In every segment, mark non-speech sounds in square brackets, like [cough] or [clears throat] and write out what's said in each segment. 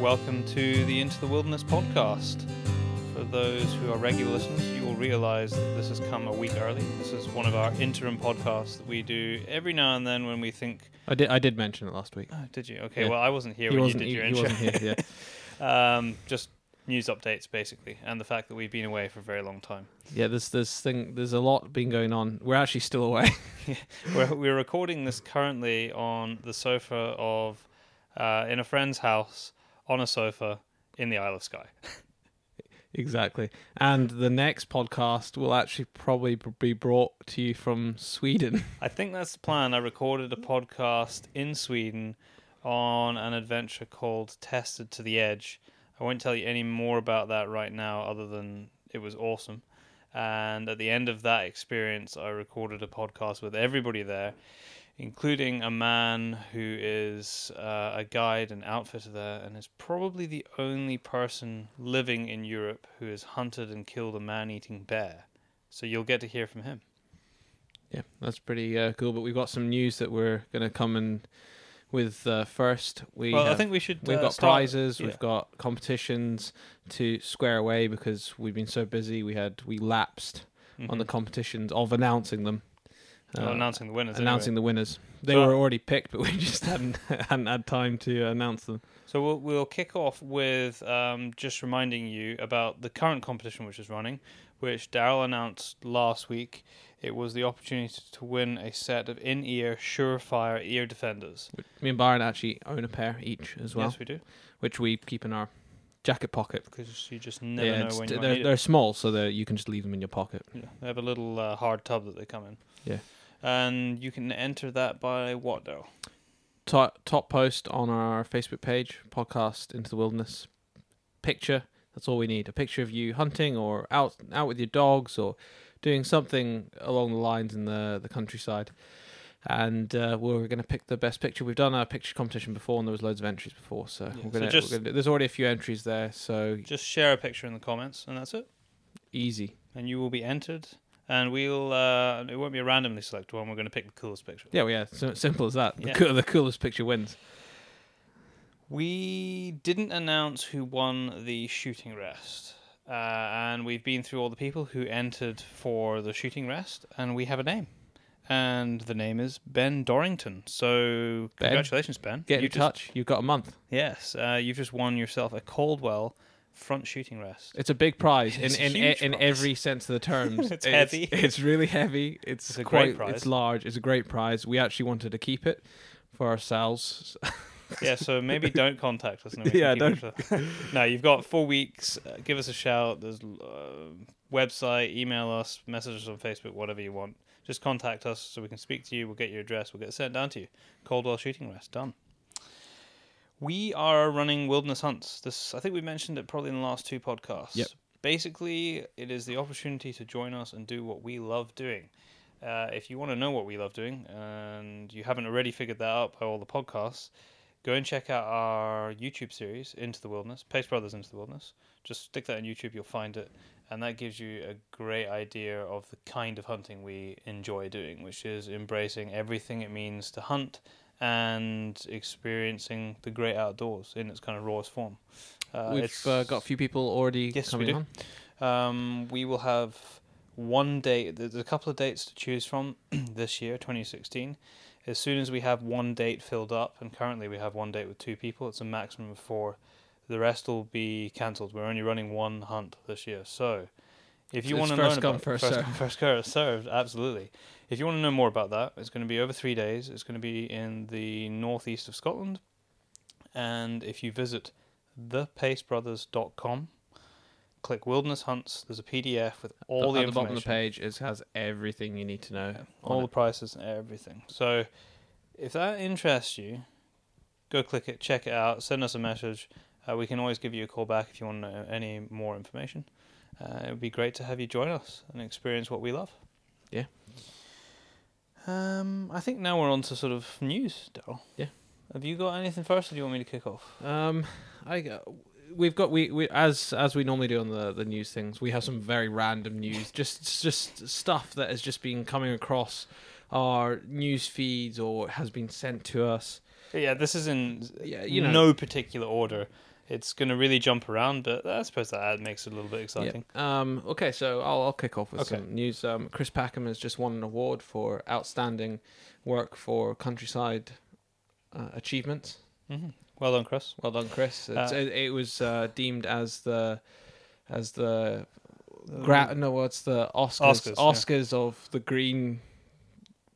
welcome to the Into the Wilderness podcast. For those who are regular listeners, you will realize that this has come a week early. This is one of our interim podcasts that we do every now and then when we think. I did. I did mention it last week. Oh, did you? Okay, Yeah. well, I wasn't here he when you wasn't. did He, your he wasn't here. Yeah. [laughs] um, just news updates, basically, and the fact that we've been away for a very long time. yeah. There's this thing. There's a lot been going on. We're actually still away. [laughs] [laughs] we're, we're recording this currently on the sofa of uh, in a friend's house on a sofa in the Isle of Skye. exactly. And the next podcast will actually probably be brought to you from Sweden. [laughs] I think that's the plan. I recorded a podcast in Sweden on an adventure called Tested to the Edge. I won't tell you any more about that right now, other than it was awesome. And at the end of that experience, I recorded a podcast with everybody there, including a man who is uh, a guide and outfitter there, and is probably the only person living in Europe who has hunted and killed a man eating bear. So you'll get to hear from him. Yeah, that's pretty uh, cool. But we've got some news that we're going to come in with uh, first. We well, I think we should. We've uh, got start- prizes, yeah. we've got competitions to square away because we've been so busy. We had we lapsed on the Mhm. competitions of announcing them, Oh, Uh, announcing the winners. announcing anyway. the winners. They So- were already picked, [laughs] but we just hadn't hadn't had time to announce them. So we'll we'll kick off with um, just reminding you about the current competition which is running, which Daryl announced last week. It was the opportunity to win a set of in-ear Surefire ear defenders. Me and Byron actually own a pair each as well, yes, we do, which we keep in our jacket pocket. because you just never yeah, know when they're they're small, so that you can just leave them in your pocket. Yeah, they have a little uh, hard tub that they come in. Yeah. And you can enter that by what, though? top, top post on our Facebook page, podcast into the wilderness. Picture. That's all we need. A picture of you hunting or out out with your dogs or doing something along the lines in the the countryside. And uh, we're going to pick the best picture. We've done a picture competition before, and there was loads of entries before. So Yeah, we're so going to. There's already a few entries there, so Just share a picture in the comments, and that's it. easy. and you will be entered. And we'll uh, it won't be a randomly selected one. We're going to pick the coolest picture. Yeah, well, yeah. So simple as that. The, Yeah. cool, the coolest picture wins. We didn't announce who won the shooting rest, uh, and we've been through all the people who entered for the shooting rest, and we have a name, and the name is Ben Dorrington. So Ben, congratulations, Ben. Get you in touch. You've got a month. yes, uh, you've just won yourself a Caldwell front shooting rest. It's a big prize in It's in in prize. every sense of the terms. [laughs] It's heavy. It's really heavy. It's, It's a quite. great prize. It's large. It's a great prize. We actually wanted to keep it for ourselves. [laughs] yeah, so maybe [laughs] don't contact us. and then we Yeah, can keep it for- no, you've got four weeks. Uh, give us a shout. There's uh, website, email us, message us on Facebook, whatever you want. Just contact us so we can speak to you. We'll get your address. We'll get it sent down to you. Caldwell Shooting Rest done. We are running wilderness hunts. This I think we mentioned it probably in the last two podcasts. Yep. Basically, it is the opportunity to join us and do what we love doing. Uh, if you want to know what we love doing and you haven't already figured that out by all the podcasts, go and check out our YouTube series, Into the Wilderness, Pace Brothers Into the Wilderness. Just stick that in YouTube, you'll find it. And that gives you a great idea of the kind of hunting we enjoy doing, which is embracing everything it means to hunt and experiencing the great outdoors in its kind of rawest form. Uh, We've uh, got a few people already Yes, we do. on. um, we will have one date. There's a couple of dates to choose from [clears throat] this year, 2016. As soon as we have one date filled up, and currently we have one date with two people, it's a maximum of four. The rest will be cancelled. We're only running one hunt this year. So, if you want to learn come, about first first served. come, first come, served, absolutely. If you want to know more about that, it's going to be over three days. It's going to be in the northeast of Scotland, and if you visit thepacebrothers.com click wilderness hunts there's a pdf with all the at the bottom information of the page, it has everything you need to know. Yeah, all it. the prices and everything so if that interests you go click it check it out send us a message uh, we can always give you a call back if you want to know any more information uh, it would be great to have you join us and experience what we love Yeah. um, I think now we're on to sort of news, Daryl. Yeah. Have you got anything first, or do you want me to kick off? Um, I got- we've got we, we as as we normally do on the the news things. We have some very random news, [laughs] just just stuff that has just been coming across our news feeds or has been sent to us. Yeah, this is in Yeah, you know. no particular order. It's going to really jump around. But I suppose that makes it a little bit exciting. Yeah. Um, okay, so I'll, I'll kick off with Okay. some news. Um, Chris Packham has just won an award for outstanding work for countryside uh, achievements. hmm Well done, Chris. Well done, Chris. It's, Uh, it, it was uh, deemed as the as the gra- no, what's the Oscars? Oscars, yeah. Oscars of the green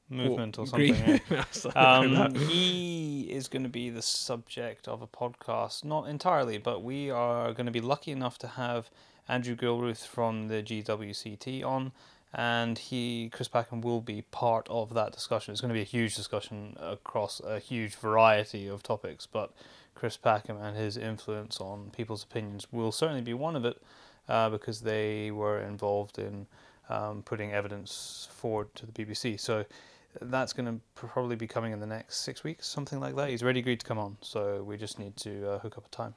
movement or something. yeah. [laughs] movement. Something like Um, he is going to be the subject of a podcast, not entirely, but we are going to be lucky enough to have Andrew Gilruth from the GWCT on, and he, Chris Packham, will be part of that discussion. It's going to be a huge discussion across a huge variety of topics, but Chris Packham and his influence on people's opinions will certainly be one of it, uh, because they were involved in um, putting evidence forward to the BBC. So that's going to probably be coming in the next six weeks, something like that. He's already agreed to come on, so we just need to uh, hook up a time.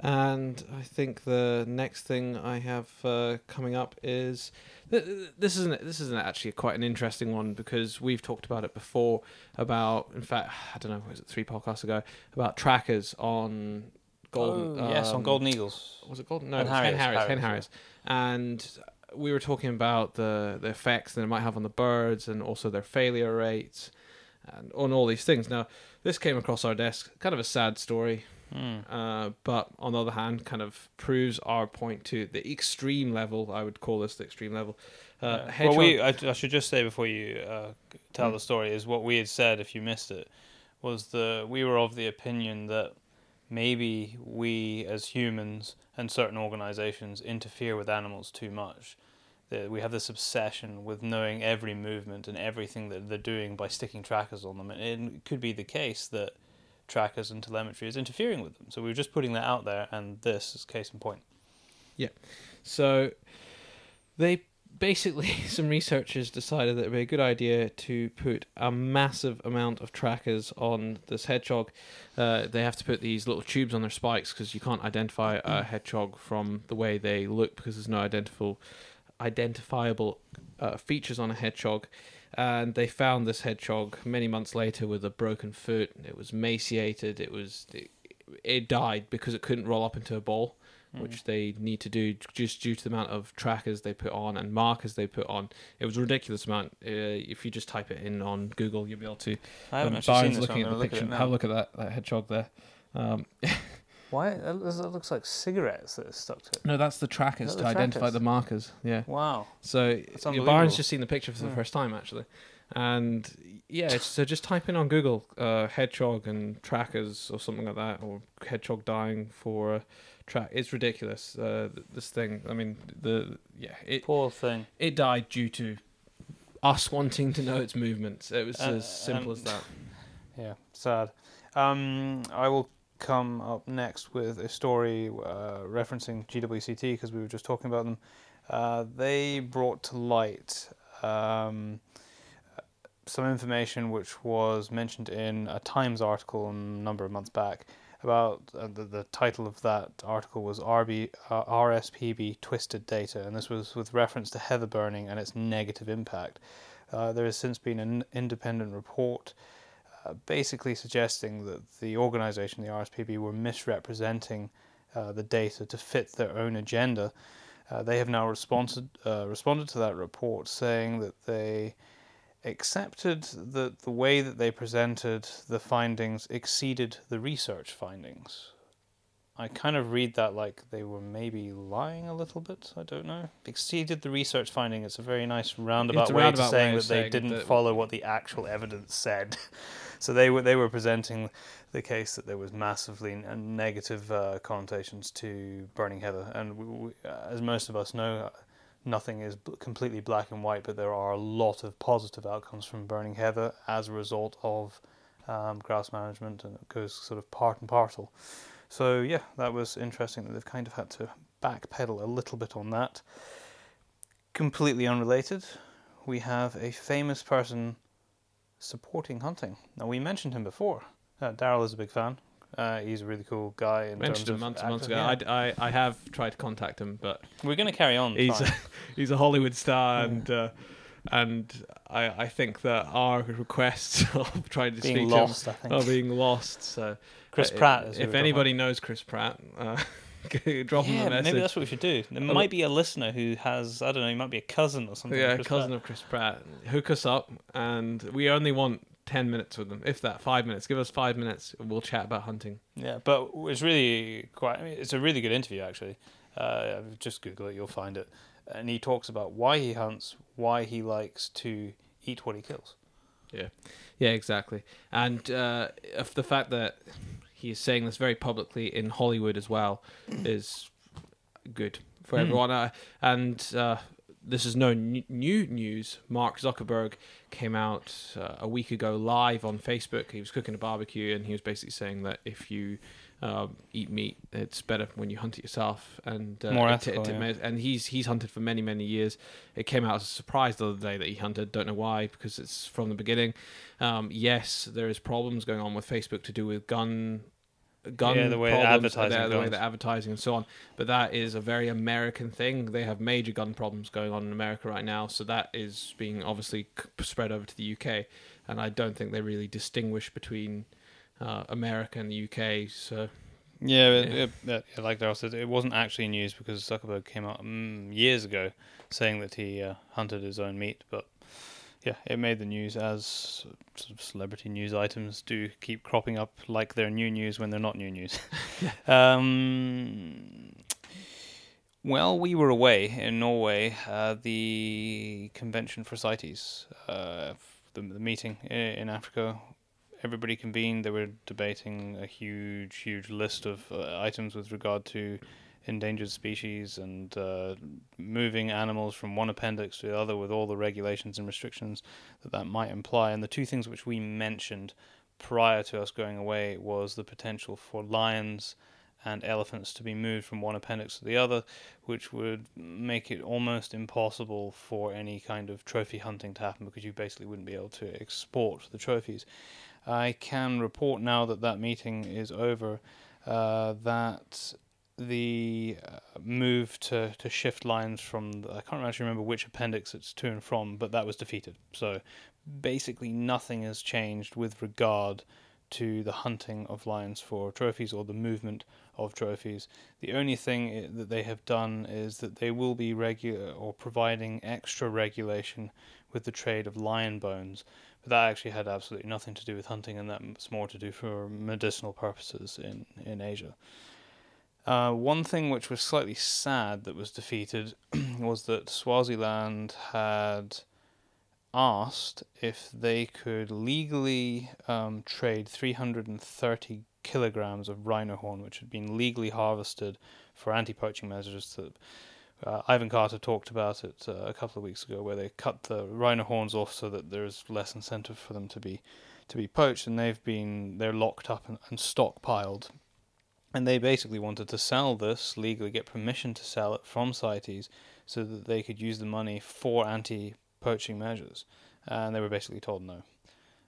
And I think the next thing I have uh, coming up is th- th- this isn't this isn't actually quite an interesting one because we've talked about it before about in fact I don't know was it three podcasts ago about trackers on golden oh, yes, on um, Golden Eagles. was it golden no Hen Harriers, was Hen Harriers, Harriers Hen Harriers, Harriers and we were talking about the the effects that it might have on the birds and also their failure rates and on all these things now this came across our desk kind of a sad story Hmm. uh, but on the other hand, kind of proves our point to the extreme level. I would call this the extreme level. Uh, Yeah. well, we I, I should just say before you uh, tell Mm. the story is what we had said. If you missed it, was the we were of the opinion that maybe we as humans and certain organizations interfere with animals too much. That we have this obsession with knowing every movement and everything that they're doing by sticking trackers on them, and it could be the case that trackers and telemetry is interfering with them. So we are just putting that out there, and this is case in point. Yeah. So they basically [laughs] some researchers decided that it'd be a good idea to put a massive amount of trackers on this hedgehog. Uh, they have to put these little tubes on their spikes because you can't identify a hedgehog from the way they look because there's no identifiable identifiable uh, features on a hedgehog. And they found this hedgehog many months later with a broken foot. It was emaciated. It was it, it died because it couldn't roll up into a ball which they need to do just due to the amount of trackers they put on and markers they put on. It was a ridiculous amount. Uh, if you just type it in on Google, you'll be able to. I haven't um, actually seen this. looking one. at the look picture. now. Have a look at that, that hedgehog there. Um, [laughs] Why? That looks- like cigarettes that are stuck to it. no, that's the trackers Is to the identify trackers? the markers. Yeah. Wow. So. Byron's just seen the picture for the Yeah. first time actually, and yeah, so just type in on Google uh, hedgehog and trackers or something like that, or hedgehog dying for a track. It's ridiculous. Uh, this thing. I mean, the yeah, it Poor thing. it died due to us wanting to know its movements. It was Uh, as simple um, as that. Yeah, sad. Um, I will come up next with a story uh, referencing GWCT because we were just talking about them. Uh, they brought to light um, some information which was mentioned in a Times article a number of months back about uh, the, the title of that article was RB, uh, RSPB Twisted Data, and this was with reference to heather burning and its negative impact. Uh, there has since been an independent report uh, basically suggesting that the organization, the RSPB, were misrepresenting uh, the data to fit their own agenda. Uh, they have now responded uh, responded to that report, saying that they accepted that the way that they presented the findings exceeded the research findings. I kind of read that like they were maybe lying a little bit. I don't know. Exceeded the research finding. It's a very nice roundabout way roundabout to saying way that of they saying didn't that- follow what the actual evidence said. [laughs] so they were they were presenting the case that there was massively negative uh, connotations to burning heather, and we, we, uh, as most of us know, uh, nothing is completely black and white, but there are a lot of positive outcomes from burning heather as a result of um, grass management, and it goes sort of part and parcel. So yeah, that was interesting that they've kind of had to backpedal a little bit on that. Completely unrelated, we have a famous person supporting hunting. Now we mentioned him before. Uh, Daryl is a big fan. Uh, he's a really cool guy. In Mentioned him months and months ago. yeah. I, I, I have tried to contact him, but We're going to carry on. he's trying. [laughs] he's a Hollywood star, Yeah. and uh, and I, I think that our requests [laughs] of trying to Being speak lost, I to think. him are being lost. So Chris uh, Pratt. If, if anybody knows Chris Pratt, uh, [laughs] [laughs] drop him yeah, a message. maybe that's what we should do. There might be a listener who has, I don't know, he might be a cousin or something. yeah, cousin Pratt. of Chris Pratt. Hook us up, and we only want ten minutes with them, if that. Five minutes. Give us five minutes. and We'll chat about hunting. Yeah, but it's really quite. I mean, it's a really good interview actually. Uh, just Google it, you'll find it. And he talks about why he hunts, why he likes to eat what he kills. Yeah, yeah, exactly. And uh, the fact that he is saying this very publicly in Hollywood as well is good for Hmm. everyone. Uh, and uh, this is no n- new news. Mark Zuckerberg came out uh, a week ago live on Facebook. He was cooking a barbecue, and he was basically saying that if you um, eat meat, it's better when you hunt it yourself. And uh, More it- ethical, it- yeah. and he's he's hunted for many many years. It came out as a surprise the other day that he hunted. Don't know why, because it's from the beginning. Um, yes, there is problems going on with Facebook to do with gun. Gun Yeah, the way problems, advertising the, the way they're advertising and so on. But that is a very American thing. They have major gun problems going on in America right now, so that is being obviously spread over to the UK. And I don't think they really distinguish between uh, America and the UK. So Yeah, Yeah. It, it- like Daryl said, it wasn't actually news because Zuckerberg came out mm, years ago saying that he uh, hunted his own meat. But yeah, it made the news as sort of celebrity news items do keep cropping up like they're new news when they're not new news. [laughs] um, well, we were away in Norway, uh, the convention for CITES, uh, the, the meeting in Africa everybody convened. They were debating a huge, huge list of uh, items with regard to endangered species and uh, moving animals from one appendix to the other with all the regulations and restrictions that that might imply. And the two things which we mentioned prior to us going away was the potential for lions and elephants to be moved from one appendix to the other, which would make it almost impossible for any kind of trophy hunting to happen because you basically wouldn't be able to export the trophies. I can report now that that meeting is over. Uh, that the uh, move to, to shift lines from the, I can't actually remember which appendix it's to and from, but that was defeated. So basically, nothing has changed with regard to the hunting of lions for trophies or the movement of trophies. The only thing that they have done is that they will be regular or providing extra regulation with the trade of lion bones but that actually had absolutely nothing to do with hunting, and that's more to do for medicinal purposes in in Asia. Uh, one thing which was slightly sad that was defeated [clears throat] was that Swaziland had asked if they could legally um, trade 330 kilograms of rhino horn, which had been legally harvested for anti-poaching measures. That uh, Ivan Carter talked about it uh, a couple of weeks ago, where they cut the rhino horns off so that there's less incentive for them to be to be poached, and they've been they're locked up and, and stockpiled. And they basically wanted to sell this legally, get permission to sell it from CITES, so that they could use the money for anti-poaching measures. And they were basically told no.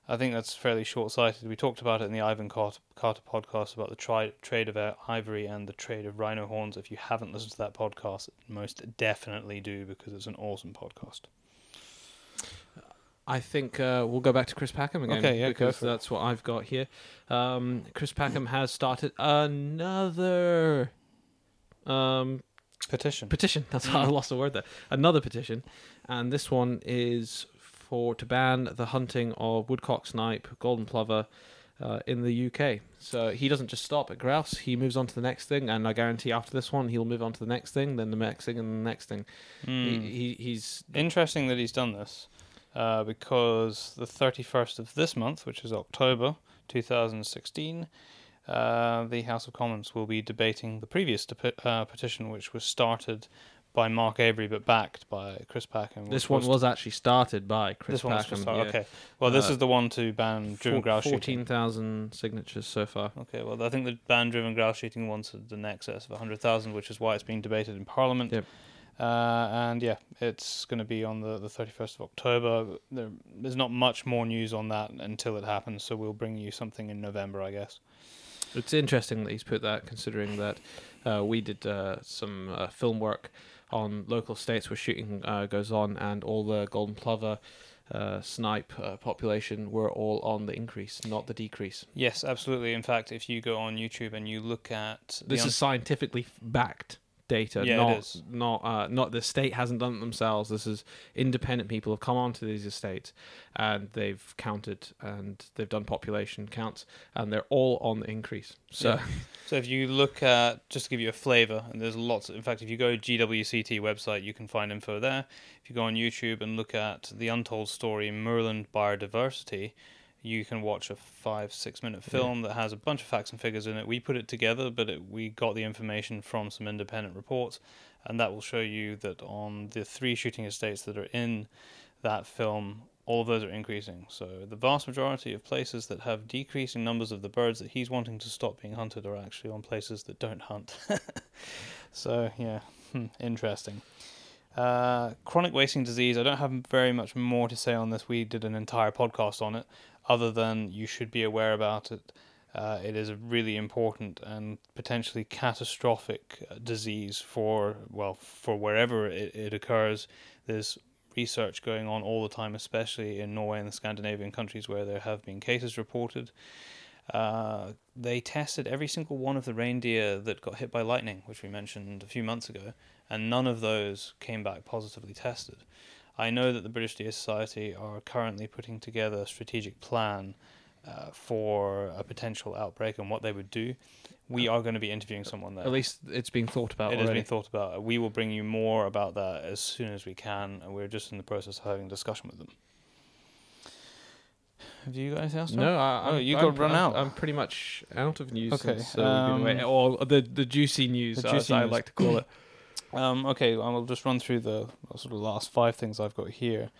I think that's fairly short-sighted. We talked about it in the Ivan Carter, podcast about the tri- trade of ivory and the trade of rhino horns. If you haven't listened to that podcast, most definitely do because it's an awesome podcast. I think uh, we'll go back to Chris Packham again Okay, yeah, because that's what I've got here. Um, Chris Packham has started another um, Petition. petition. [laughs] That's how I lost the word there. Another petition, and this one is for to ban the hunting of woodcock, snipe, golden plover uh, in the UK. So he doesn't just stop at grouse; he moves on to the next thing, and I guarantee after this one, he'll move on to the next thing, then the next thing, and the next thing. Hmm. He, he he's Interesting that he's done this uh, because the 31st of this month, which is October 2016, uh, the House of Commons will be debating the previous depi- uh, petition, which was started by Mark Avery but backed by Chris Packham. this one was actually started by Chris this one was Packham. start- yeah. Okay. Well, this Uh, is the one to ban driven Four- grouse shooting. Fourteen thousand signatures so far. Okay, well, I think the ban driven grouse shooting one's an excess of 100,000, which is why it's being debated in Parliament. Yep. Uh, and yeah, it's going to be on the, the 31st of October. There, there's not much more news on that until it happens, so we'll bring you something in November, I guess. It's interesting that he's put that, considering that uh, we did uh, some uh, film work on local states where shooting uh, goes on, and all the golden plover. Uh, snipe uh, population were all on the increase, not the decrease. Yes, absolutely. In fact, if you go on YouTube and you look at This un- is scientifically backed data. Yeah, not, is. Not, uh, not the state hasn't done it themselves. This is independent people have come onto these estates and they've counted and they've done population counts and they're all on the increase. So Yeah. So if you look at just to give you a flavor, and there's lots. In fact, if you go to GWCT website, you can find info there. If you go on YouTube and look at the untold story Moorland Biodiversity, you can watch a five six minute Yeah. film that has a bunch of facts and figures in it. We put it together, but it, we got the information from some independent reports, and that will show you that on the three shooting estates that are in that film, all of those are increasing. So the vast majority of places that have decreasing numbers of the birds that he's wanting to stop being hunted are actually on places that don't hunt. [laughs] so yeah, hmm, interesting. Uh, chronic wasting disease. I don't have very much more to say on this. We did an entire podcast on it, other than you should be aware about it. Uh, it is a really important and potentially catastrophic uh, disease for well for wherever it, it occurs. There's research going on all the time, especially in Norway and the Scandinavian countries where there have been cases reported. Uh, they tested every single one of the reindeer that got hit by lightning, which we mentioned a few months ago, and none of those came back positively tested. I know that the British Deer Society are currently putting together a strategic plan uh, for a potential outbreak and what they would do. We are going to be interviewing someone there. at least it's being thought about It has been thought about. We will bring you more about that as soon as we can, and we're just in the process of having a discussion with them. Have you got anything else? No, I, Oh, I'm, you I'm- got run I'm- out. I'm pretty much out of news. Okay, since, uh, we've been away. um, or the the juicy news, the as juicy I like to call it. [laughs] Um, okay, I will just run through the sort of last five things I've got here.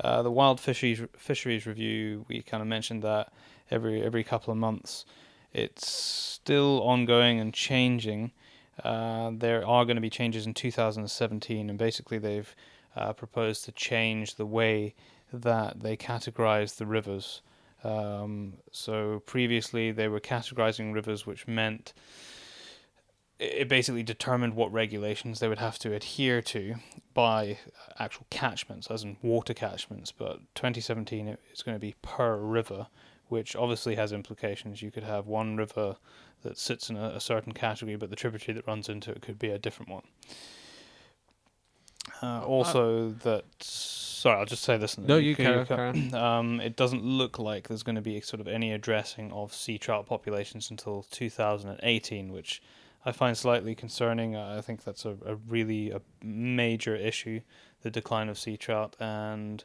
Uh, the wild fisheries fisheries review. We kind of mentioned that every every couple of months. It's still ongoing and changing. Uh, there are going to be changes in 2017, and basically they've uh, proposed to change the way that they categorize the rivers. Um, so previously they were categorizing rivers, which meant it basically determined what regulations they would have to adhere to by actual catchments, as in water catchments. But 2017 it's going to be per river, which obviously has implications. You could have one river that sits in a, a certain category, but the tributary that runs into it could be a different one. Uh, also, that sorry, I'll just say this. No, you can- can- [clears throat] um, it doesn't look like there's going to be sort of any addressing of sea trout populations until 2018, which I find slightly concerning. I think that's a, a really a major issue, the decline of sea trout, and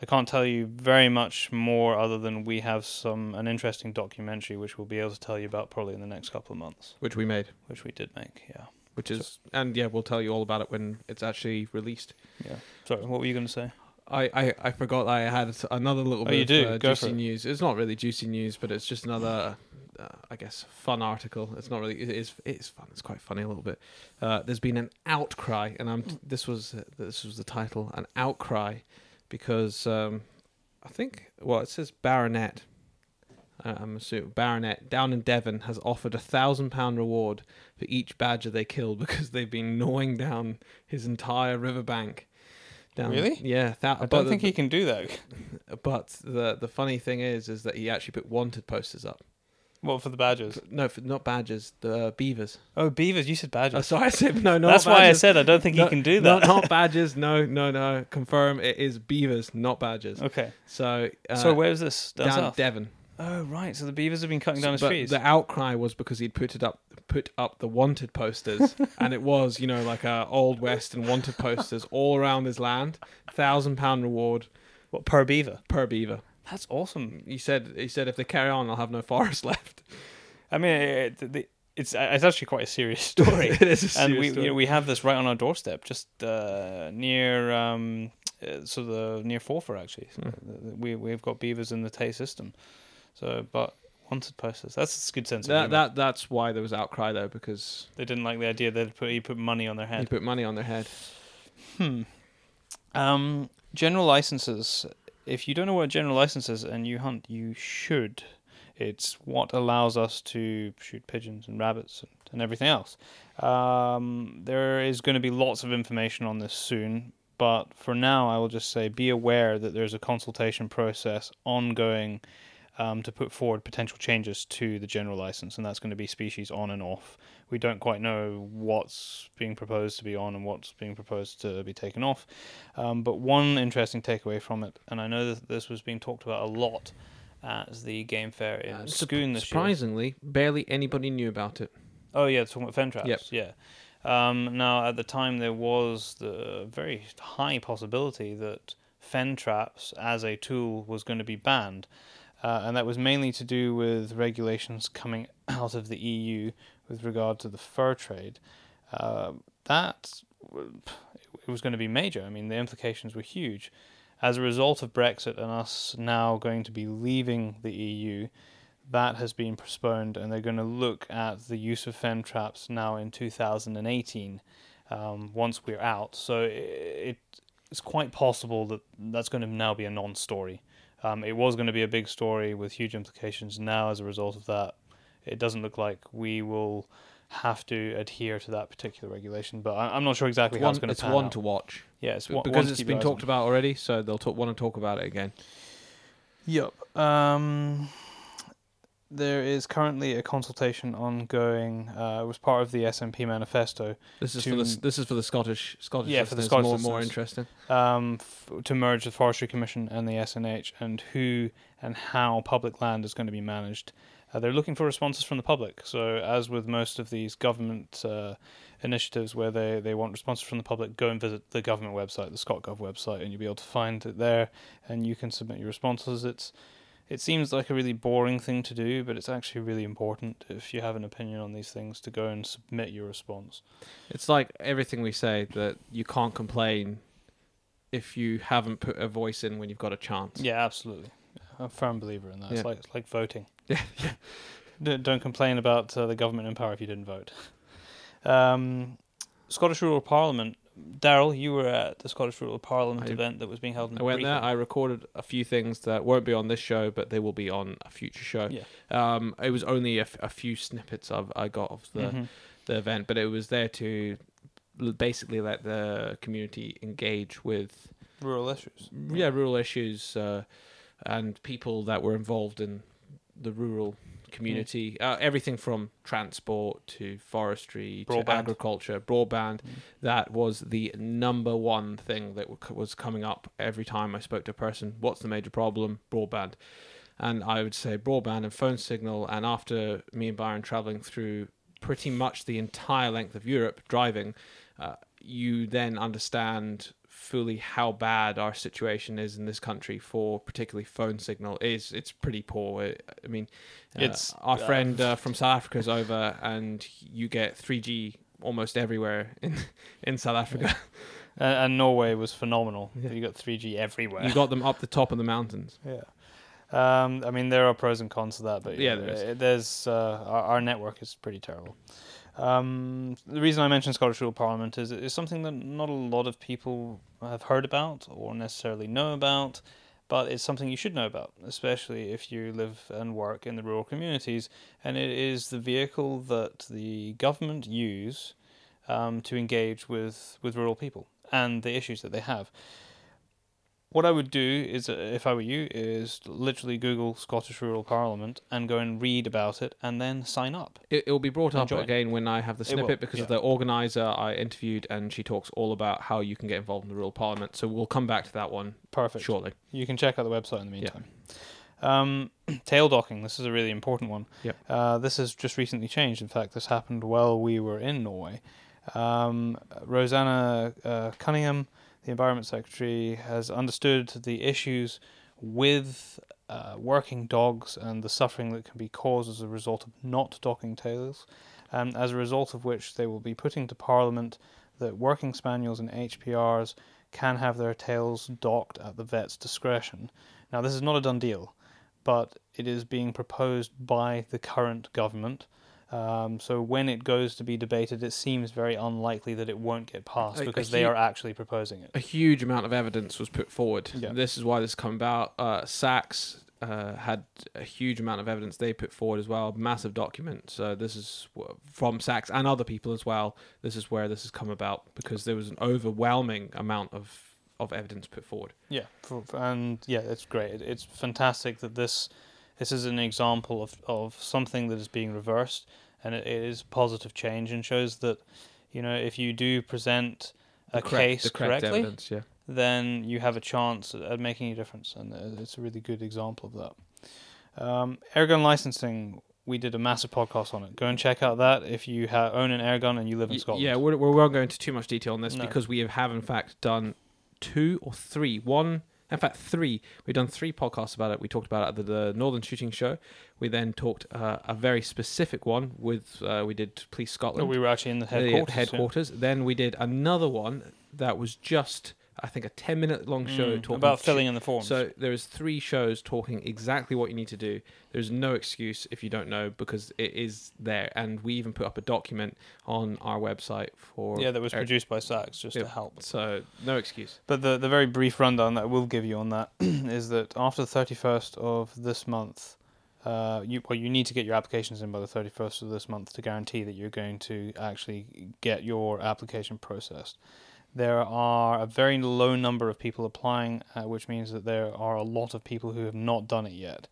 I can't tell you very much more other than we have some an interesting documentary which we'll be able to tell you about probably in the next couple of months, Which we made, which we did make. Yeah, which is, and yeah, we'll tell you all about it when it's actually released. yeah. Sorry, what were you going to say? I, I, I forgot I had another little Oh, bit you of uh, juicy it. news. It's not really juicy news, but it's just another, uh, I guess, fun article. It's not really. It is. It is fun. It's quite funny a little bit. Uh, there's been an outcry, and I'm. This was uh, this was the title, an outcry, because um, I think well it says baronet. Uh, I'm assuming baronet down in Devon has offered a thousand pound reward for each badger they kill [laughs] because they've been gnawing down his entire riverbank. Down, Really? Yeah. I don't the- think he can do that. [laughs] but the the funny thing is, is that he actually put wanted posters up. What for the badgers? No, for, not badgers, the beavers. Oh, beavers! You said badgers. Oh, sorry, I said no, no. That's why I said I don't think no, he can do that. not [laughs] badgers. No, no, no. Confirm it is beavers, not badgers. okay. So, uh, so where's this? Down down south? Devon. Oh right, so the beavers have been cutting down his but trees. the outcry was because he'd put it up, put up the wanted posters, [laughs] and it was, you know, like a old west and wanted posters all around his land. Thousand pound reward what per beaver? per beaver. That's awesome. He said, he said, if they carry on, I'll have no forest [laughs] left. I mean, it, it, it's it's actually quite a serious story, [laughs] it is a and serious we story. you know, we have this right on our doorstep, just uh, near um, uh, sort of near Forfar actually. So Hmm. We we've got beavers in the Tay system, so but wanted posters. That's a good sense of that, that that's why there was outcry though because They didn't like the idea that he put he put money on their he head. put money on their head. Hmm. Um, general licenses. If you don't know what a general license is and you hunt, you should. It's what allows us to shoot pigeons and rabbits and, and everything else. Um, there is going to be lots of information on this soon, but for now, I will just say be aware that there's a consultation process ongoing um, to put forward potential changes to the general license, and that's going to be species on and off. We don't quite know what's being proposed to be on and what's being proposed to be taken off. Um, but one interesting takeaway from it, and I know that this was being talked about a lot at the game fair in Uh, Scone this year. surprisingly, barely anybody knew about it. Oh yeah, it's talking about Fenn traps. Yep. Yeah. Um, now at the time there was the very high possibility that Fenn traps as a tool was going to be banned, uh, and that was mainly to do with regulations coming out of the EU with regard to the fur trade. Uh, that it was going to be major. I mean, the implications were huge. As a result of Brexit and us now going to be leaving the EU, that has been postponed, and they're going to look at the use of Fenn traps now in 2018 um, once we're out. So it, it's quite possible that that's going to now be a non-story. Um, it was going to be a big story with huge implications. Now, as a result of that, it doesn't look like we will have to adhere to that particular regulation. But I, I'm not sure exactly how one, it's going to it's one out. to watch yeah, it's one, because one to it's keep been talked on. about already, so they'll talk, want to talk about it again. Yep. Um, there is currently a consultation ongoing. Uh, it was part of the SNP manifesto This is To- for the this is for the Scottish Scottish Yeah, for the Scottish more more interesting. um, f- to merge the Forestry Commission and the SNH, and who and how public land is going to be managed. Uh, they're looking for responses from the public. So, as with most of these government uh, initiatives where they, they want responses from the public, go and visit the government website, the ScotGov website, and you'll be able to find it there, and you can submit your responses. It's it seems like a really boring thing to do, but it's actually really important if you have an opinion on these things to go and submit your response. It's like everything we say that you can't complain if you haven't put a voice in when you've got a chance. Yeah, absolutely. I'm a firm believer in that. It's Yeah. like it's like voting. [laughs] Yeah, D- Don't complain about uh, the government in power if you didn't vote. [laughs] Um, Scottish Rural Parliament. Daryl, you were at the Scottish Rural Parliament I- event that was being held in I went there. I recorded a few things that won't be on this show, but they will be on a future show. Yeah. Um, it was only a, f- a few snippets of I got of the Mhm. the event, but it was there to basically let the community engage with Rural issues. yeah rural issues uh, and people that were involved in the rural community. Uh, everything from transport to forestry Broadband. to agriculture, broadband. Mm. That was the number one thing that w- was coming up every time I spoke to a person. What's the major problem? Broadband. And I would say broadband and phone signal. And after me and Byron traveling through pretty much the entire length of Europe driving, uh, you then understand fully how bad our situation is in this country for particularly phone signal is it's pretty poor I- i mean uh, It's, our uh, friend uh, from [laughs] south africa is over and you get 3g almost everywhere in [laughs] in south africa And, and Norway was phenomenal. Yeah. You got 3G everywhere. you got them up the top of the mountains [laughs] Yeah. Um, I mean, there are pros and cons to that, but Yeah, yeah, there is. uh, there's uh, our, our network is pretty terrible. Um, the reason I mentioned Scottish Rural Parliament is it's something that not a lot of people have heard about or necessarily know about, but it's something you should know about, especially if you live and work in the rural communities. And it is the vehicle that the government use um, to engage with, with rural people and the issues that they have. What I would do is, uh, if I were you, is literally Google Scottish Rural Parliament and go and read about it, and then sign up. it, will be brought up Enjoy. again when i have the will, snippet because of yeah. the organizer i interviewed and she talks all about how you can get involved in the rural parliament so we'll come back to that one Perfect. shortly You can check out the website in the meantime. Um, [clears throat] tail docking. This is a really important one. Yep. Uh, this has just recently changed. In fact, this happened while we were in Norway. Um, Roseanna uh, Cunningham, the Environment Secretary, has understood the issues with uh, working dogs and the suffering that can be caused as a result of not docking tails. Um, as a result of which, they will be putting to Parliament that working spaniels and HPRs can have their tails docked at the vet's discretion. Now, this is not a done deal, but it is being proposed by the current government. Um, so when it goes to be debated, it seems very unlikely that it won't get passed A- a because they are actually proposing it. a huge amount of evidence was put forward. Yeah. This is why this has come about. Uh, SACS uh, had a huge amount of evidence they put forward as well, massive document. So this is from SACS and other people as well. This is where this has come about because there was an overwhelming amount of of evidence put forward. Yeah, and yeah, it's great. It's fantastic that this this is an example of of something that is being reversed, and it, it is positive change and shows that you know if you do present a The correct- case the correct correctly, evidence, yeah. then you have a chance at, making a difference, and it's a really good example of that. Um, airgun licensing. We did a massive podcast on it. Go and check out that if you ha- own an airgun and you live in Scotland. Yeah, we're, we won't go into too much detail on this No. because we have, have in fact done two or three, one, in fact three. We've done three podcasts about it. We talked about it at the, the Northern Shooting Show. We then talked uh, a very specific one with uh, we did Police Scotland. we were actually in the the headquarters. yeah. headquarters. Then we did another one that was just I think a ten minute long show Mm, talking about filling in the forms. So there is three shows talking exactly what you need to do. There's no excuse if you don't know because it is there, and we even put up a document on our website for yeah, that was produced by SACS just Yeah. to help. So no excuse. But the the very brief rundown that I will give you on that [clears throat] is that after the thirty first of this month, uh, you well you need to get your applications in by the thirty first of this month to guarantee that you're going to actually get your application processed. There are a very low number of people applying, uh, which means that there are a lot of people who have not done it yet.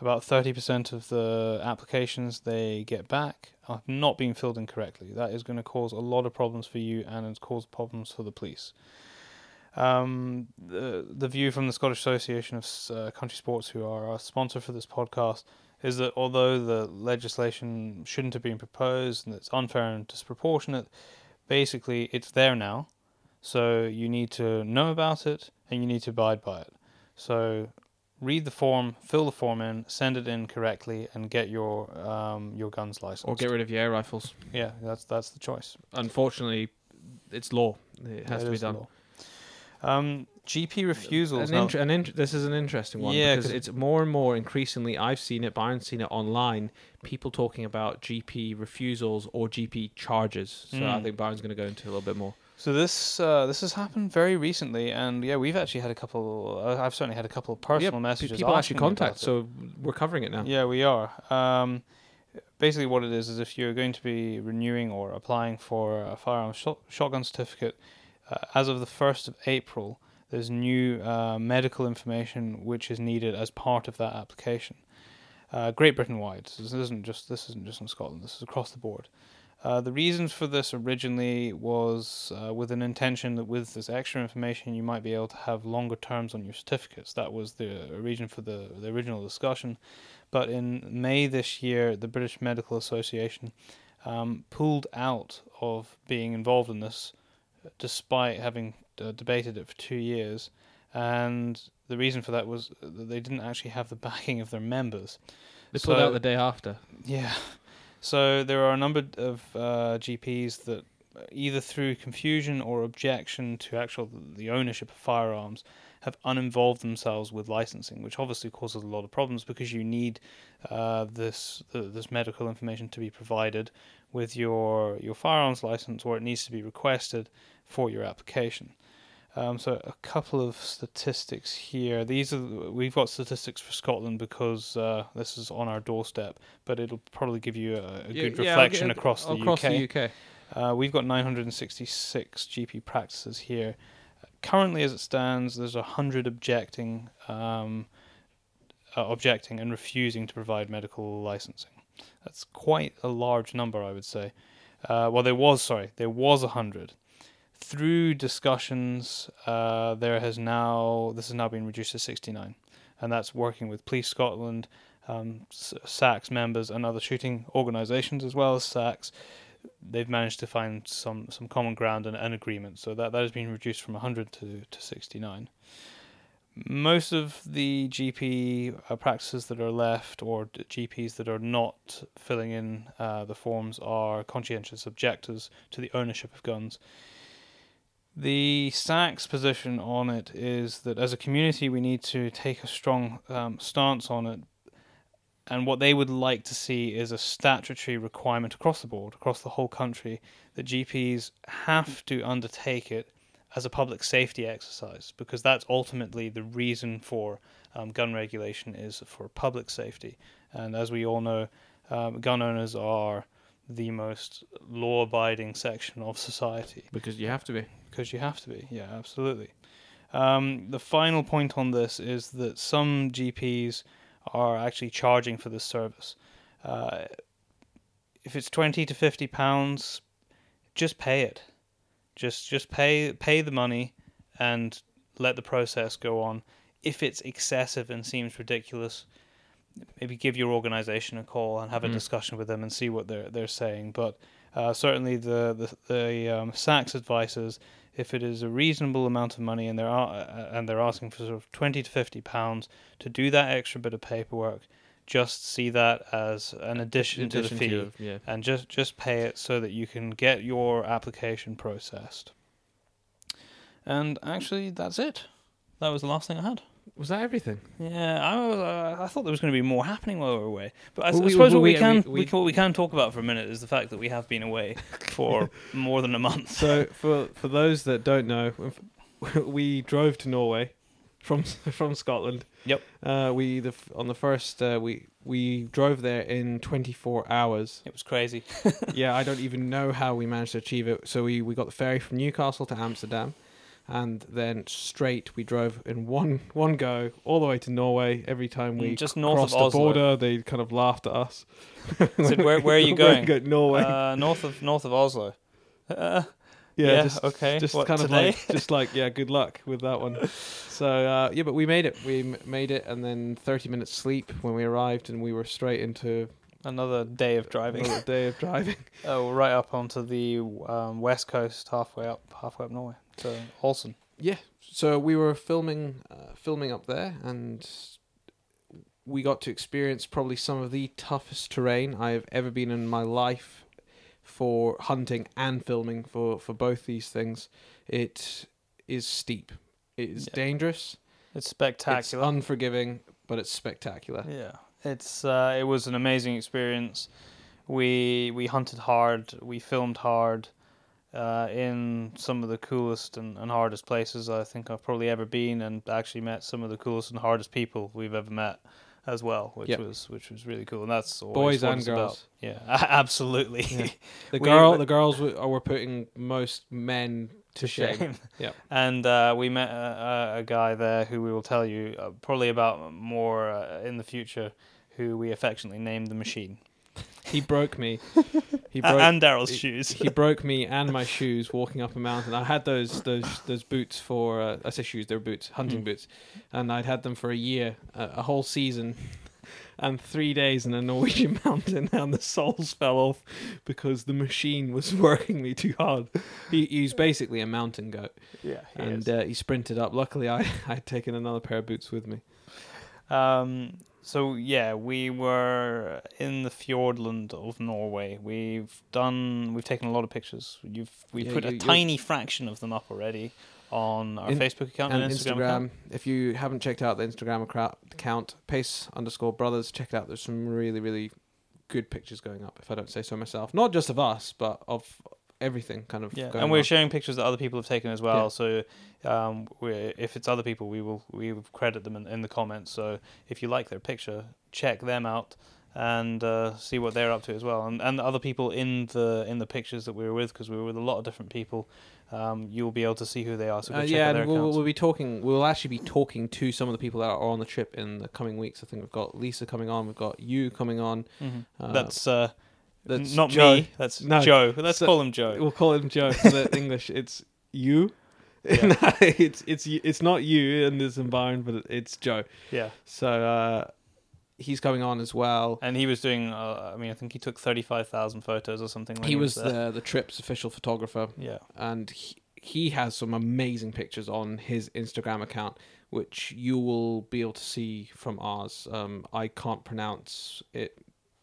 About thirty percent of the applications they get back are not being filled in correctly. That is going to cause a lot of problems for you, and it's caused problems for the police. Um, the the view from the Scottish Association of uh, Country Sports, who are our sponsor for this podcast, is that although the legislation shouldn't have been proposed and it's unfair and disproportionate, basically it's there now. So you need to know about it and you need to abide by it. So read the form, fill the form in, send it in correctly, and get your um, your guns licensed. Or get rid of your air rifles. yeah, that's that's the choice. Unfortunately, it's law. It has It to be done. Um, GP refusals. An an int- this is an interesting one Yeah, because 'cause- it's more and more increasingly. I've seen it. Byron's seen it online. People talking about GP refusals or GP charges. So I Mm. think Byron's going to go into a little bit more. So this uh, this has happened very recently, and yeah, we've actually had a couple. Uh, I've certainly had a couple of personal yeah, messages. people actually contact. So we're covering it now. yeah, we are. Um, basically, what it is is if you're going to be renewing or applying for a firearm shot, shotgun certificate, uh, as of the first of April, there's new uh, medical information which is needed as part of that application. Uh, Great Britain wide. So this isn't just this isn't just in Scotland. This is across the board. Uh, the reasons for this originally was uh, with an intention that with this extra information you might be able to have longer terms on your certificates. That was the reason for the, the original discussion. But in May this year, the British Medical Association um, pulled out of being involved in this, despite having uh, debated it for two years. And the reason for that was that they didn't actually have the [laughs] backing of their members. They pulled So- out the day after. Yeah. So there are a number of uh, GPs that either through confusion or objection to actual the ownership of firearms have uninvolved themselves with licensing, which obviously causes a lot of problems because you need uh, this uh, this medical information to be provided with your your firearms license, or it needs to be requested for your application. Um, so a couple of statistics here. These are we've got statistics for Scotland because uh, this is on our doorstep, but it'll probably give you a, a good yeah, reflection get- across the across UK. the UK. Uh, we've got 966 GP practices here. Currently, as it stands, there's 100 objecting, um, uh, objecting and refusing to provide medical licensing. That's quite a large number, I would say. Uh, well, there was, sorry, there was 100. Through discussions, uh, there has now this has now been reduced to 69, and that's working with Police Scotland, um, SACS members, and other shooting organisations as well as SACS they've managed to find some, some common ground and an agreement. So that, that has been reduced from 100 to, to 69. Most of the GP uh, practices that are left, or GPs that are not filling in uh, the forms, are conscientious objectors to the ownership of guns. The SACS position on it is that as a community, we need to take a strong um, stance on it and what they would like to see is a statutory requirement across the board, across the whole country, that GPs have to undertake it as a public safety exercise because that's ultimately the reason for um, gun regulation is for public safety. And as we all know, um, gun owners are the most law-abiding section of society Because you have to be. because you have to be. Yeah, absolutely. Um, the final point on this is that some GPs are actually charging for this service. Uh, if it's twenty to fifty pounds, just pay it. Just just pay pay the money and let the process go on. If it's excessive and seems ridiculous, maybe give your organization a call and have a Mm. discussion with them and see what they're they're saying. But uh, certainly the the, the um, SACS advice is if it is a reasonable amount of money and they're a- and they're asking for sort of twenty to fifty pounds to do that extra bit of paperwork, just see that as an addition, to the fee your- yeah. and just just pay it so that you can get your application processed. And actually, that's it. That was the last thing I had. Was that everything? Yeah, I was, uh, I thought there was going to be more happening while we were away. But I, Well, I we- suppose well, what we, we- can we- we, what we can talk about for a minute is the fact that we have been away [laughs] for more than a month. So for for those that don't know, [laughs] we drove to Norway from [laughs] from Scotland. Yep. Uh, we the on the first uh, we we drove there in 24 hours. It was crazy. yeah, I don't even know how we managed to achieve it. So we we got the ferry from Newcastle to Amsterdam, and then straight we drove in one one go all the way to Norway. Every time we Mm, just north of crossed the border, they kind of laughed at us. Said, [laughs] "Where- where are you going?" go- Norway. Uh, north of north of Oslo. Uh, yeah, yeah, just okay. just What, kind today? of like [laughs] just like yeah good luck with that one so uh yeah but we made it we m- made it and then 30 minutes sleep when we arrived and we were straight into another day of driving. another day of driving [laughs] Oh, right up onto the um, west coast, halfway up, halfway up Norway. So Olsen. yeah so we were filming uh, filming up there and we got to experience probably some of the toughest terrain i have ever been in my life for hunting and filming for for both these things it is steep it is Yeah. dangerous It's it's spectacular. unforgiving but it's spectacular yeah, it's uh, it was an amazing experience. We we hunted hard, we filmed hard, uh, in some of the coolest and, and hardest places I think I've probably ever been, and actually met some of the coolest and hardest people we've ever met as well, which Yep. was which was really cool. And that's always boys and it's about. girls Yeah, [laughs] absolutely. Yeah. [laughs] The We- girl, the girls were, were putting most men to, shame. [laughs] Yep. And uh, we met a, a- a guy there who we will tell you uh, probably about more uh, in the future, who we affectionately named the Machine. He broke me. He [laughs] broke. and Daryl's shoes. he broke me and my shoes walking up a mountain. I had those those those boots for uh, I say shoes, they're boots, hunting Mm. boots, and I'd had them for a year, a, a whole season, [laughs] and three days in a Norwegian [laughs] mountain, and the soles fell off because the machine was working me too hard. He, he's basically a mountain goat, yeah, he and uh, he sprinted up. Luckily, I I'd taken another pair of boots with me. Um, so yeah, we were in the Fjordland of Norway. We've done, we've taken a lot of pictures. You've we Yeah, put you- a tiny fraction of them up already on our In- Facebook account and and, Instagram. account. If you haven't checked out the Instagram account, pace underscore brothers, check it out. There's some really, really good pictures going up. If I don't say so myself, not just of us, but of everything kind of. Yeah, and we're on. sharing pictures that other people have taken as well. Yeah. So, um, we if it's other people, we will we will credit them in, in the comments. So if you like their picture, check them out and uh, see what they're up to as well. And and the other people in the in the pictures that we were with, because we were with a lot of different people. Um, you'll be able to see who they are. So Uh, check yeah, out their and we'll, we'll be talking. We'll actually be talking to some of the people that are on the trip in the coming weeks. I think we've got Lisa coming on. We've got you coming on. Mhm. Uh, that's uh, that's not Joe. me. That's No. Joe. Let's So- call him Joe. We'll call him Joe. For the [laughs] English, it's you. Yeah. [laughs] it's it's it's not you in this environment, but it's Joe. Yeah, So uh, he's coming on as well. and he was doing. Uh, I mean, I think he took thirty five thousand photos or something. When he was there. the the trip's official photographer, Yeah. and he, he has some amazing pictures on his Instagram account, which you will be able to see from ours. Um, I can't pronounce it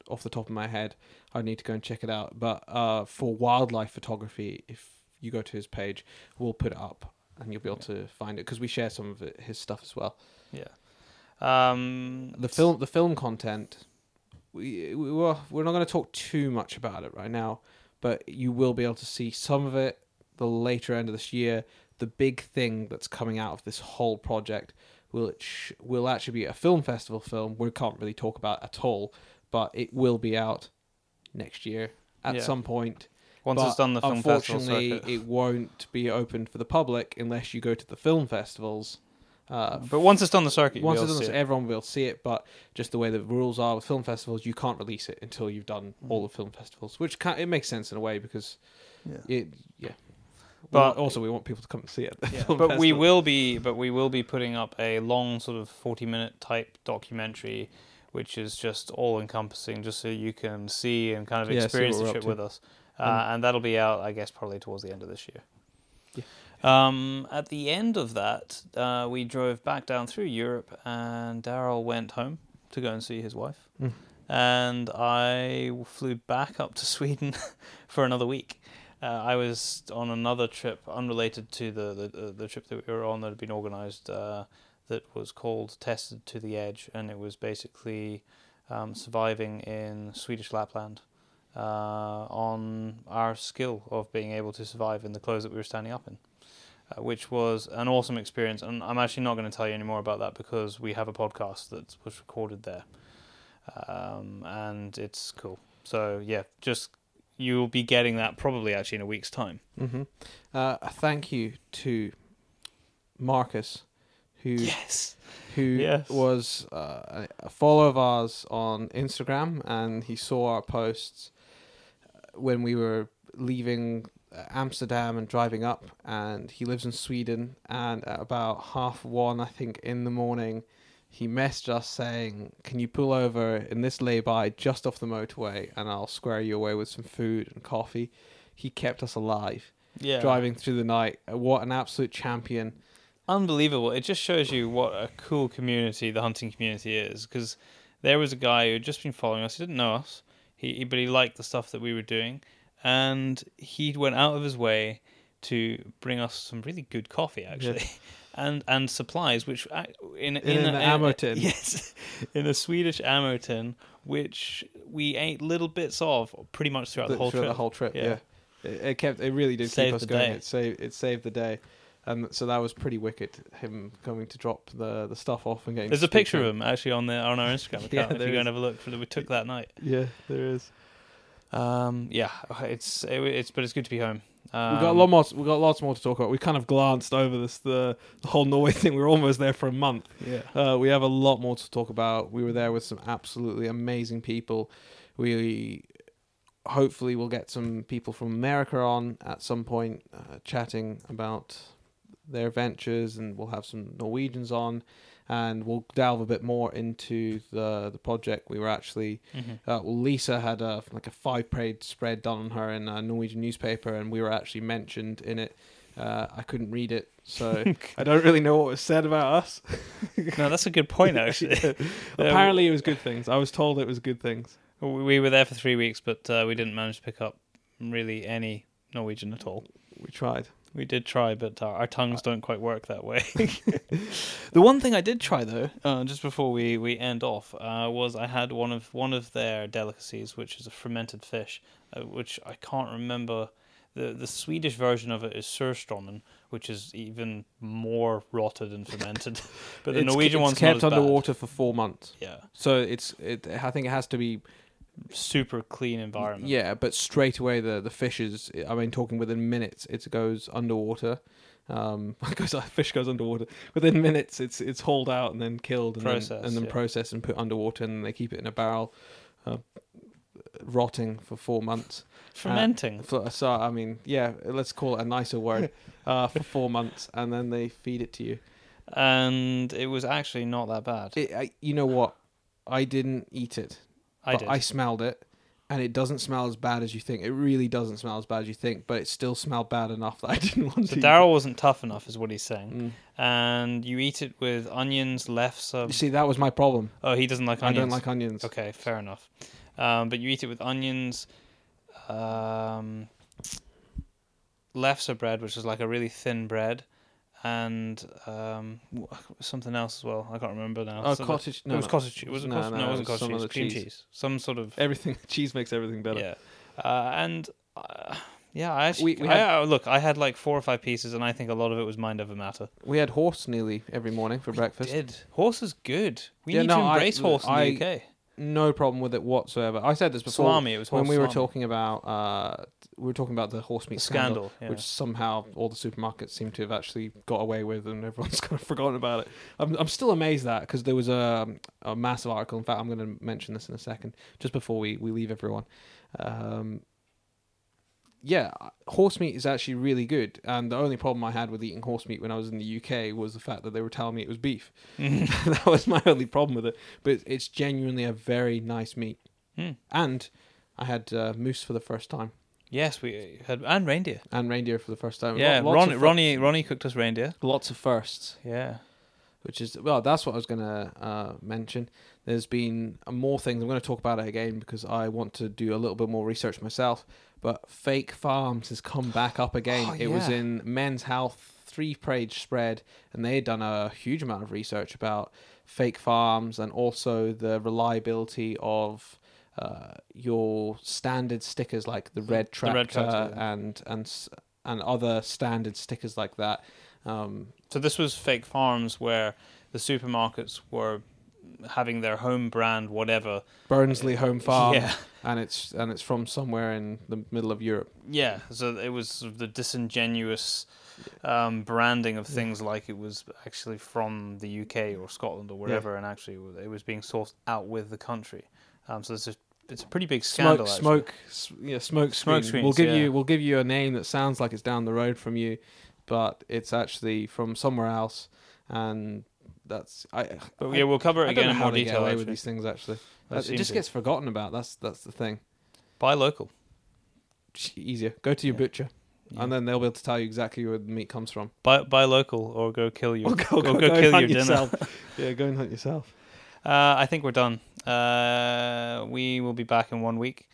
off the top of my head. I need to go and check it out. But uh, for wildlife photography, if you go to his page, we'll put it up, and you'll be able to find it because we share some of it, his stuff as well. Yeah. Um, the film the film content we, we well, we're not going to talk too much about it right now but you will be able to see some of it the later end of this year the big thing that's coming out of this whole project will it sh- will actually be a film festival film. We can't really talk about at all, but it will be out next year at Yeah. some point. Once it's done the film festival unfortunately, circuit. it won't be open for the public unless you go to the film festivals. Uh, But once it's done the circuit, once it's done, it. everyone will see it. But just the way the rules are with film festivals, you can't release it until you've done Mm. all the film festivals, which can, it makes sense in a way because Yeah. it yeah. But- But also, we want people to come and see it. Yeah, but we will be but we will be putting up a long sort of 40 minute type documentary which is just all encompassing just so you can see and kind of Yeah, experience the we're shit up to. with us. Uh, And- and that'll be out i guess probably towards the end of this year. Um, at the end of that uh, we drove back down through europe and daryl went home to go and see his wife. Mm. and i flew back up to [laughs] sweden for another week. Uh, I was on another trip unrelated to the the, the trip that we were on that had been organised uh, that was called Tested to the Edge, and it was basically um, surviving in Swedish Lapland uh, on our skill of being able to survive in the clothes that we were standing up in. Uh, which was an awesome experience, and I'm actually not going to tell you any more about that because we have a podcast that was recorded there, um, and it's cool. So yeah, just you'll be getting that probably actually in a week's time. hmm Uh, thank you to Marcus, who Yes. who Yes. was uh, a- follower of ours on Instagram, and he saw our posts uh, when we were leaving uh, Amsterdam and driving up. And he lives in Sweden, and at about half one, I think, in the morning. He messaged us saying, "Can you pull over in this lay-by just off the motorway, and I'll square you away with some food and coffee." He kept us alive Yeah. driving through the night. What an absolute champion! Unbelievable. It just shows you what a cool community the hunting community is. Because there was a guy who had just been following us. He didn't know us, he, he- but he liked the stuff that we were doing, and he went out of his way to bring us some really good coffee, actually. [laughs] And, and supplies, which ac- in in, In a, an ammo tin. [laughs] yes, in a Swedish ammo tin, which we ate little bits of pretty much throughout the, whole throughout trip. the whole trip. Yeah. Yeah, It, it kept. It really did Saved keep us going. day. It saved. It saved the day, and so that was pretty wicked. Him coming to drop the the stuff off and getting. There's a picture of him actually on the on our Instagram [laughs] account. Yeah, if you go and have a look we took that night. Yeah, there is. Um, yeah, it's it, it's but it's good to be home. Um, we got a lot more. We got lots more to talk about. We kind of glanced over this the, the whole Norway [laughs] thing. We were almost there for a month. Yeah, Uh, we have a lot more to talk about. We were there with some absolutely amazing people. We hopefully we'll get some people from America on at some point, uh, chatting about their ventures, and we'll have some Norwegians on, and we'll delve a bit more into the the project. We were actually hmm uh, well, Lisa had a like a five page spread done on her in a Norwegian newspaper, and we were actually mentioned in it. Uh, I couldn't read it, so [laughs] I don't really know what was said about us. [laughs] no, that's a good point [laughs] actually. Apparently, it was good things. I was told it was good things. we we were there for three weeks, but uh, we didn't manage to pick up really any Norwegian at all. We tried. We did try, but our, our tongues don't quite work that way. [laughs] [laughs] the one thing I did try though, uh, just before we, we end off, uh, was I had one of one of their delicacies, which is a fermented fish, uh, which I can't remember. the The Swedish version of it is surströmming, which is even more rotted and fermented. [laughs] but the It's- Norwegian it's one's kept underwater for four months, Yeah, so it's. It, I think it has to be. Super clean environment. Yeah, but straight away the the fish is. I mean, talking within minutes, it goes underwater. Um, [laughs] goes fish goes underwater within minutes. It's it's hauled out and then killed and Processed, then, and then yeah. processed and put underwater, and they keep it in a barrel, uh, rotting for four months. fermenting. So, so I mean, yeah, let's call it a nicer word. [laughs] Uh, for four months, and then they feed it to you. and it was actually not that bad. It, I, you know what? I didn't eat it. I but did. I smelled it, and it doesn't smell as bad as you think. It really doesn't smell as bad as you think, but it still smelled bad enough that I [laughs] didn't want so to. Daryl wasn't tough enough, is what he's saying. Mm. And you eat it with onions, left You see, that was my problem. Oh, he doesn't like onions. I don't like onions. Okay, fair enough. Um, but you eat it with onions, um, lefse bread, which is like a really thin bread, and um, something else as well. I can't remember now. Oh, So- cottage. it No, was no. cottage cheese. Was it No, cottage? no, No, it it wasn't was cottage cheese. Cream cheese. cheese. Some sort of Everything [laughs] cheese makes everything better. yeah. Uh, and uh, Yeah, I actually. We- we I- had- I- look, I had like four or five pieces, and I think a lot of it was mind over matter. We had horse nearly every morning for breakfast. Did horse is good? We Yeah, need to I- embrace horse in I- the UK. No problem with it whatsoever. I said this before Salami. It was when we were salami. talking about uh, we were talking about the horse meat The scandal, scandal, yeah. which somehow all the supermarkets seem to have actually got away with, and everyone's [laughs] kind of forgotten about it. I'm I'm still amazed at because there was a a massive article. In fact, I'm going to mention this in a second, just before we we leave everyone. Um, yeah, horse meat is actually really good, and the only problem I had with eating horse meat when I was in the UK was the fact that they were telling me it was beef. [laughs] that was my only problem with it. But it's genuinely a very nice meat, Hmm. and I had uh, moose for the first time Yes, we had and reindeer. and reindeer for the first time. Yeah, Lo- lots Ronnie, of Ronnie, Ronnie cooked us reindeer. lots of firsts. Yeah. Which is well that's what i was going to uh, mention. There's been more things. I'm going to talk about it again because i want to do a little bit more research myself but fake farms has come back up again. Oh, it was in men's health three page spread and they had done a huge amount of research about fake farms and also the reliability of uh, your standard stickers like the red the tractor, red tractor, yeah. and and and other standard stickers like that. Um, So this was fake farms where the supermarkets were having their home brand whatever. Burnsley Home Farm, Yeah. and it's and it's from somewhere in the middle of Europe. Yeah, so it was sort of the disingenuous um, branding of things like it was actually from the UK or Scotland or wherever, and actually it was being sourced out with the country. Um, so it's a, it's a pretty big scandal. Smoke, actually. smoke, s- yeah, smoke, Smoke screen. We'll give yeah. you we'll give you a name that sounds like it's down the road from you, but it's actually from somewhere else, and that's I. But yeah, we'll cover it I don't again know in how more get detail. away with these things. Actually, it just to. gets forgotten about. That's that's the thing. Buy local. Easier. Go to your Yeah. butcher, Yeah. and then they'll be able to tell you exactly where the meat comes from. buy buy local or go kill your Or go, Or go, go go kill your dinner. [laughs] yeah, go and hunt yourself. Uh, I think we're done. Uh, we will be back in one week.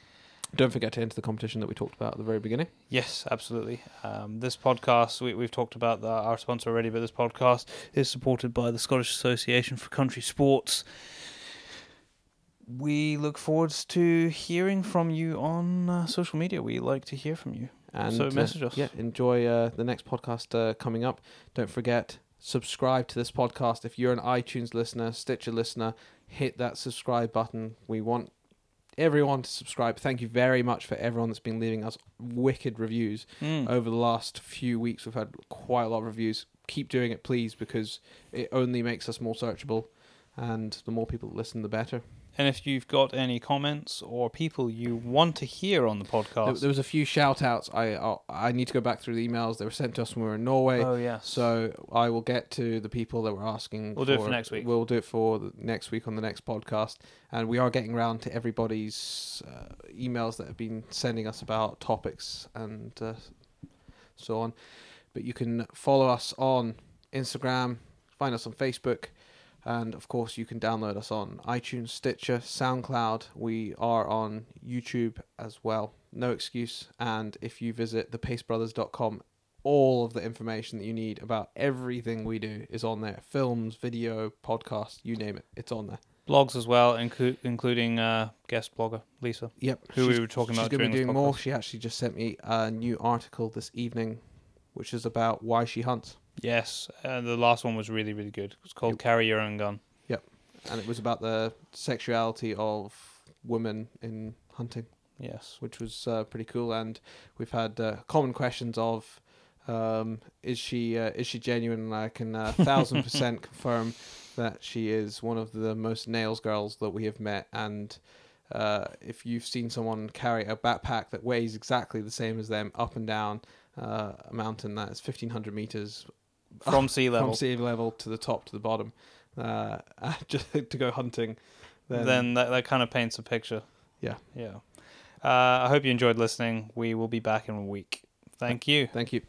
Don't forget to enter the competition that we talked about at the very beginning. Yes, absolutely. Um, this podcast, we, we've talked about the, our sponsor already, but this podcast is supported by the Scottish Association for Country Sports. We look forward to hearing from you on uh, social media. We like to hear from you. And So uh, message us. yeah, enjoy uh, the next podcast uh, coming up. Don't forget subscribe to this podcast if you're an iTunes listener, Stitcher listener. Hit that subscribe button. We want everyone to subscribe. Thank you very much for everyone that's been leaving us wicked reviews Mm. over the last few weeks. We've had quite a lot of reviews. Keep doing it, please, because it only makes us more searchable, and the more people that listen, the better. And if you've got any comments or people you want to hear on the podcast, there was a few shout outs. I, I I need to go back through the emails. They were sent to us when we were in Norway. oh yes, So I will get to the people that were asking. We'll do it for next week. We'll do it for the next week on the next podcast, and we are getting around to everybody's uh, emails that have been sending us about topics and uh, so on. But you can follow us on Instagram, find us on Facebook, and of course you can download us on iTunes, Stitcher, SoundCloud. We are on YouTube as well. No excuse. And if you visit thepacebrothers.com all of the information that you need about everything we do is on there films video podcasts you name it it's on there blogs as well, inclu- including uh, guest blogger Lisa. yep Who we were talking she's about gonna be doing more she actually just sent me a new article this evening which is about why she hunts Yes, uh, the last one was really really good. It's called Yep. "Carry Your Own Gun." Yep, and it was about the sexuality of women in hunting Yes. which was uh, pretty cool. And we've had uh, common questions of, um, is she uh, is she genuine? And I can uh, thousand percent [laughs] confirm that she is one of the most nails girls that we have met. And uh, if you've seen someone carry a backpack that weighs exactly the same as them up and down uh, a mountain that is fifteen hundred meters [laughs] From sea level. from sea level to the top to the bottom, uh, [laughs] just to go hunting, then, then that, that kind of paints a picture. Yeah. Yeah. Uh, I hope you enjoyed listening. We will be back in a week. Thank you. thank you.